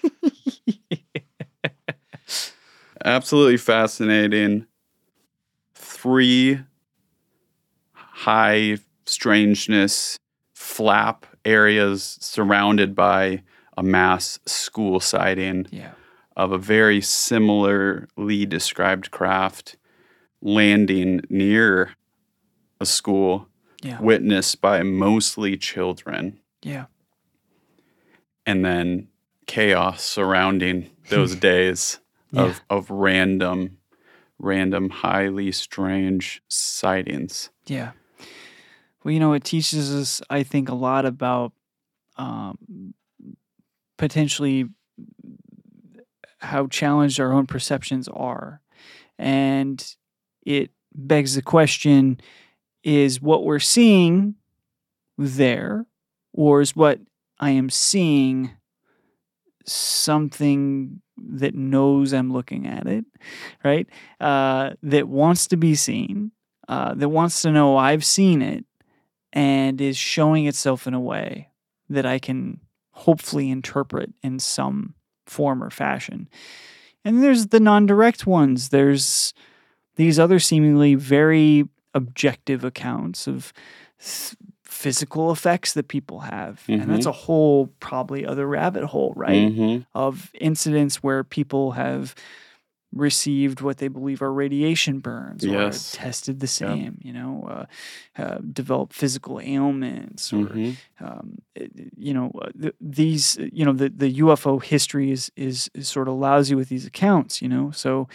Absolutely fascinating. Three high strangeness flap areas surrounded by a mass school sighting yeah. of a very similarly described craft landing near a school Yeah. witnessed by mostly children Yeah. and then chaos surrounding those days of, of random random highly strange sightings Yeah. Well, you know, it teaches us, I think, a lot about um, potentially how challenged our own perceptions are. And it begs the question is what we're seeing there, or is what I am seeing something that knows I'm looking at it, right? Uh, that wants to be seen, uh, that wants to know I've seen it, and is showing itself in a way that I can hopefully interpret in some form or fashion. And there's the non direct ones. There's these other seemingly very objective accounts of physical effects that people have. And that's a whole, probably other rabbit hole, right? Mhm. Of incidents where people have received what they believe are radiation burns or Yes. tested the same, you know, uh, uh, developed physical ailments or Mhm. um, you know uh, th- these you know the, the UFO history is, is is sort of lousy with these accounts you know so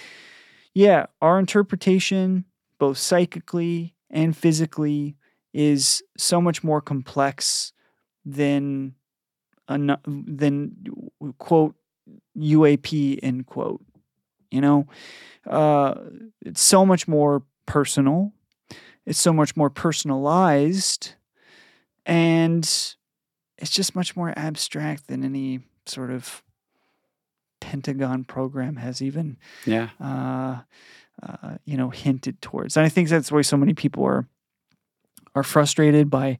yeah our interpretation both psychically and physically is so much more complex than than quote UAP end quote you know? Uh, it's so much more personal it's so much more personalized and it's just much more abstract than any sort of pentagon program has even. Yeah. Uh, uh, you know hinted towards. And i think that's why so many people are are frustrated by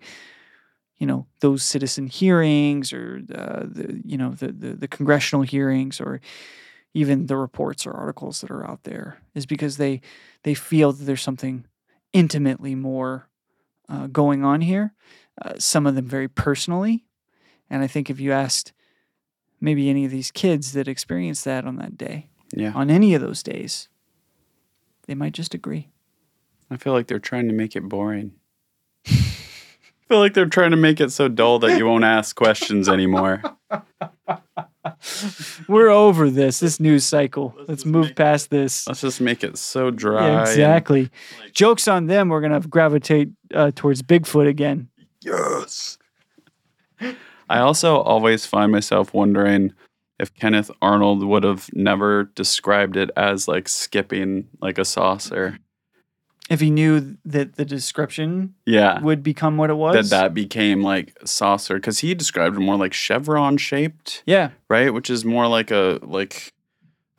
you know those citizen hearings or uh, the you know the, the the congressional hearings or even the reports or articles that are out there is because they they feel that there's something intimately more uh, going on here uh, some of them very personally. And i think if you asked maybe any of these kids that experienced that on that day yeah. on any of those days they might just agree. I feel like they're trying to make it boring. i feel like they're trying to make it so dull that you won't ask questions anymore. We're over this this news cycle. Let's, just move past this. Let's just make it so dry yeah, and- exactly. jokes on them we're gonna gravitate uh, towards bigfoot again. Yes. I also always find myself wondering if Kenneth Arnold would have never described it as like skipping like a saucer. If he knew that the description Yeah. would become what it was. that that became like saucer because he described it more like chevron shaped, yeah. right? Which is more like a like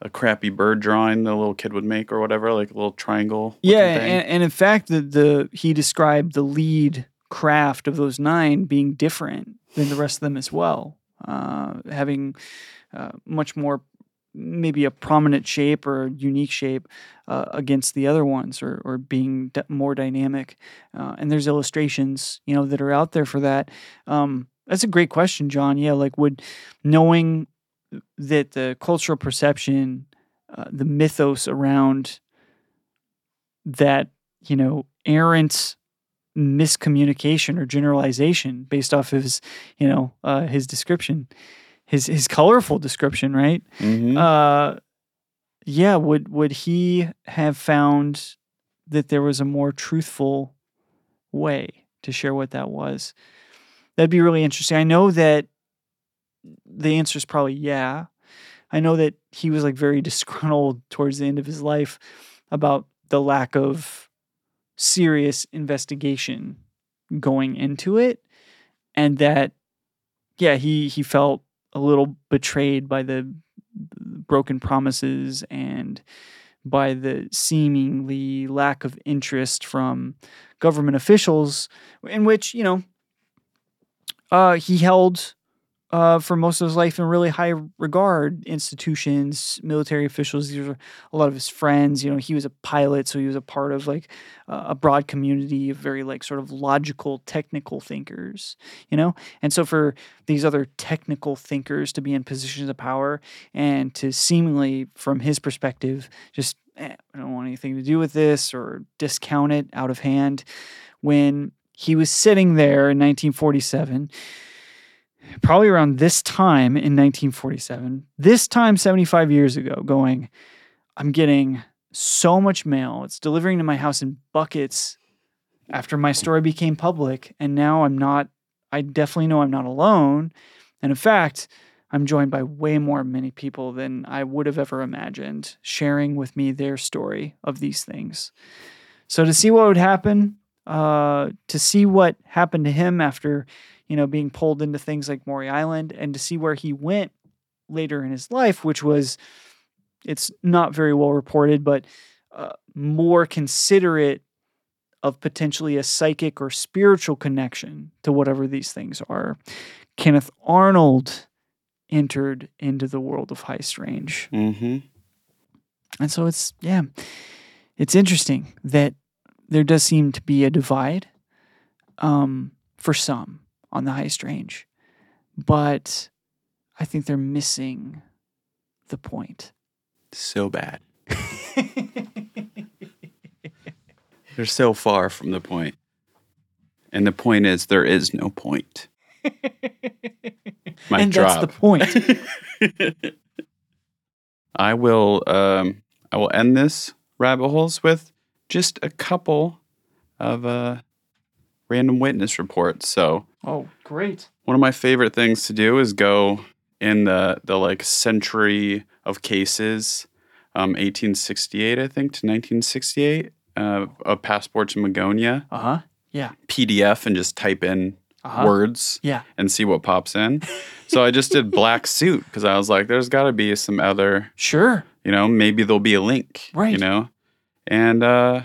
a crappy bird drawing the little kid would make or whatever, like a little triangle. Yeah, thing. and, and in fact, the, the he described the lead craft of those nine being different than the rest of them as well, having uh, much more maybe a prominent shape or unique shape uh, against the other ones, or or being d- more dynamic. Uh, and there's illustrations, you know, that are out there for that. Um, that's a great question, John. Yeah, like would knowing that the cultural perception, uh, the mythos around that you know errant miscommunication or generalization based off of his you know uh, his description his his colorful description right? Mhm. uh yeah would would he have found that there was a more truthful way to share what that was? That'd be really interesting. I know that the answer is probably yeah. I know that he was like very disgruntled towards the end of his life about the lack of serious investigation going into it and that yeah he he felt a little betrayed by the broken promises and by the seemingly lack of interest from government officials in which you know uh, he held uh, for most of his life in really high regard institutions military officials these are a lot of his friends you know he was a pilot so he was a part of like uh, a broad community of very like sort of logical technical thinkers you know? And so for these other technical thinkers to be in positions of power and to seemingly from his perspective just eh, i don't want anything to do with this or discount it out of hand when he was sitting there in 1947 probably around this time in 1947 this time 75 years ago going i'm getting so much mail. It's delivering to my house in buckets after my story became public and now i'm not i definitely know i'm not alone. And in fact i'm joined by way more many people than i would have ever imagined sharing with me their story of these things. So to see what would happen uh, to see what happened to him after you know being pulled into things like maury island and to see where he went later in his life which was it's not very well reported but uh, more considerate of potentially a psychic or spiritual connection to whatever these things are. Kenneth Arnold entered into the world of high strange. Mm-hmm. And so it's, yeah, it's interesting that there does seem to be a divide um, for some on the highest range. but I think they're missing the point. So bad. They're so far from the point. And the point is, there is no point. Mic and drop. that's the point. I will um I will end this rabbit holes with just a couple of uh random witness reports. So oh, great. one of my favorite things to do is go in the the like century of cases, um, 1868 I think to 1968 uh, of Passport to Magonia Uh huh. Yeah. PDF and just type in Uh-huh. words Yeah. and see what pops in. so I just did black suit because I was like, there's got to be some other Sure. you know maybe there'll be a link Right. you know and uh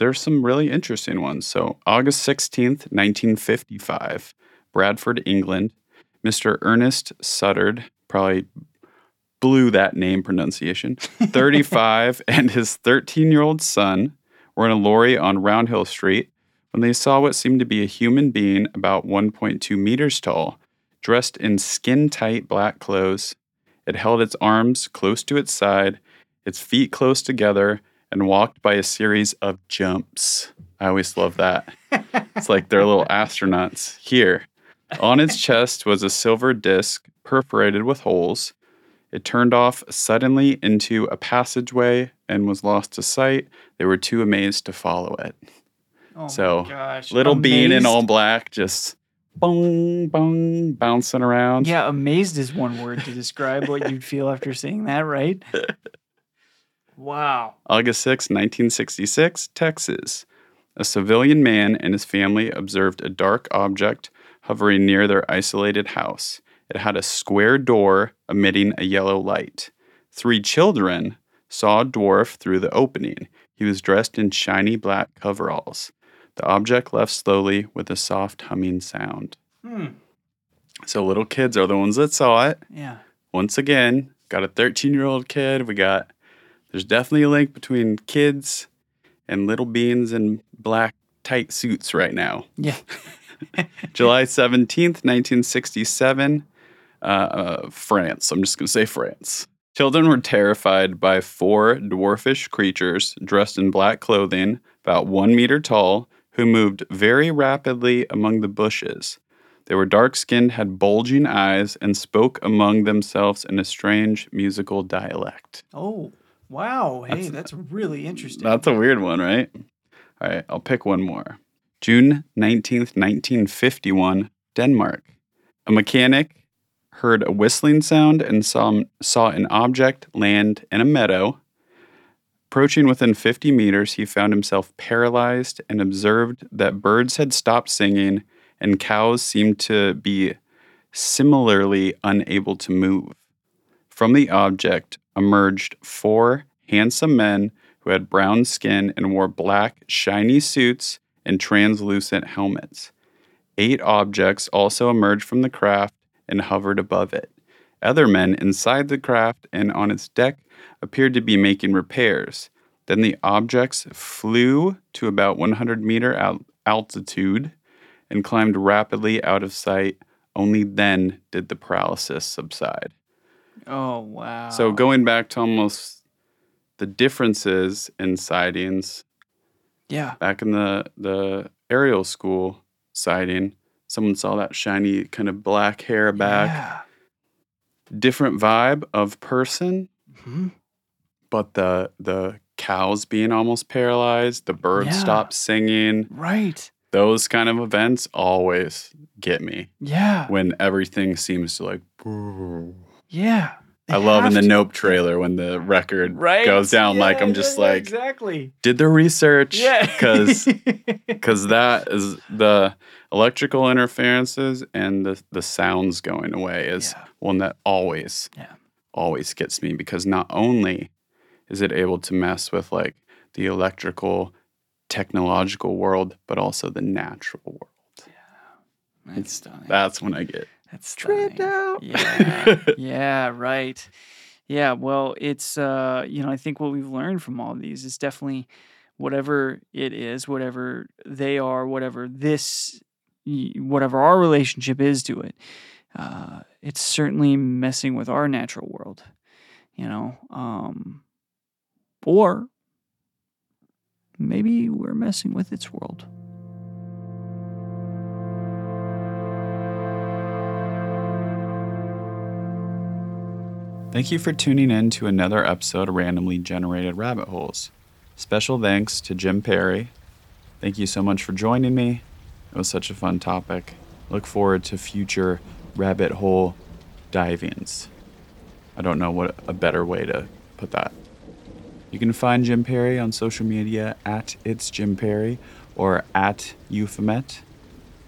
there's some really interesting ones. So august 16th 1955 bradford england. Mr ernest suttard probably blew that name pronunciation 35 and his 13 year old son were in a lorry on round hill street when they saw what seemed to be a human being about 1.2 meters tall dressed in skin tight black clothes. It held its arms close to its side, its feet close together, and walked by a series of jumps. I always love that. it's like they're little astronauts. Here, on its chest was a silver disc perforated with holes. It turned off suddenly into a passageway and was lost to sight. They were too amazed to follow it. Oh So, my gosh. Little bean in all black, just bong, bong, bouncing around. Yeah, amazed is one word to describe what you'd feel after seeing that, right? Wow. August 6, 1966, Texas. A civilian man and his family observed a dark object hovering near their isolated house. It had a square door emitting a yellow light. Three children saw a dwarf through the opening. He was dressed in shiny black coveralls. The object left slowly with a soft humming sound. Hmm. So, little kids are the ones that saw it. Yeah. Once again, got a 13 year old kid. We got, there's definitely a link between kids and little beans in black tight suits right now. Yeah. July 17th, 1967, uh, uh, France. I'm just going to say France. Children were terrified by four dwarfish creatures dressed in black clothing, about one meter tall, who moved very rapidly among the bushes. They were dark skinned, had bulging eyes, and spoke among themselves in a strange musical dialect. Oh, wow. Hey, That's- that's, really interesting. That's a weird one, right? All right, I'll pick one more. June 19th, 1951, Denmark. A mechanic heard a whistling sound and saw, saw an object land in a meadow. Approaching within 50 meters, he found himself paralyzed and observed that birds had stopped singing and cows seemed to be similarly unable to move. From the object emerged four handsome men who had brown skin and wore black, shiny suits and translucent helmets. Eight objects also emerged from the craft and hovered above it. Other men inside the craft and on its deck appeared to be making repairs. Then the objects flew to about 100 meter al- altitude and climbed rapidly out of sight. Only then did the paralysis subside. Oh, wow. So going back to almost the differences in sightings, Yeah. back in the the Ariel school sighting, someone saw that shiny kind of black hair back, Yeah. different vibe of person, hmm but the the cows being almost paralyzed, the birds Yeah. stopped singing, Right. those kind of events always get me Yeah. when everything seems to like. Yeah. I love in the to. Nope trailer when the record Right. goes down. like I'm just yeah, yeah, like, exactly. did the research Yeah. because because that is the electrical interferences and the the sounds going away is Yeah. one that always Yeah. always gets me because not only is it able to mess with like the electrical technological world but also the natural world Yeah, That's stunning. that's when i get That's tripped stunning. out Yeah. yeah, right. Yeah, well, it's uh, you know, I think what we've learned from all of these is definitely whatever it is, whatever they are, whatever this whatever our relationship is to it. Uh, it's certainly messing with our natural world, you know. Um or maybe we're messing with its world. Thank you for tuning in to another episode of Randomly Generated Rabbit Holes. Special thanks to Jim Perry. Thank you so much for joining me. It was such a fun topic. Look forward to future rabbit hole divings. I don't know what a better way to put that. You can find Jim Perry on social media at It's Jim Perry or at Euphemet.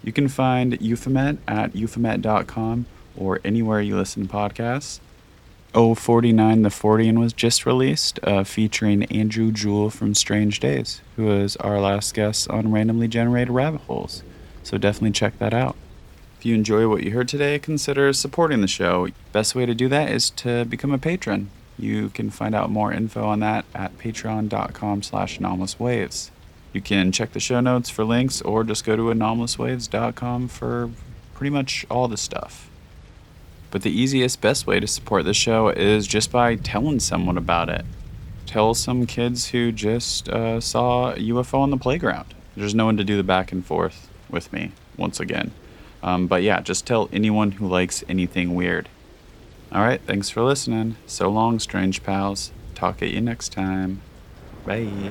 You can find Euphemet at euphemet.com or anywhere you listen to podcasts. 049 The Fortean was just released, uh, featuring Andrew Jewell from Strange Days, who was our last guest on Randomly Generated Rabbit Holes. So definitely check that out. If you enjoy what you heard today, consider supporting the show. Best way to do that is to become a patron. You can find out more info on that at patreon.com slash anomalouswaves. You can check the show notes for links or just go to anomalouswaves.com for pretty much all the stuff. But the easiest, best way to support the show is just by telling someone about it. Tell some kids who just uh, saw a UFO on the playground. There's no one to do the back and forth with me once again. Um, but yeah, just tell anyone who likes anything weird. All right, thanks for listening. So long, strange pals. Talk at you next time. Bye.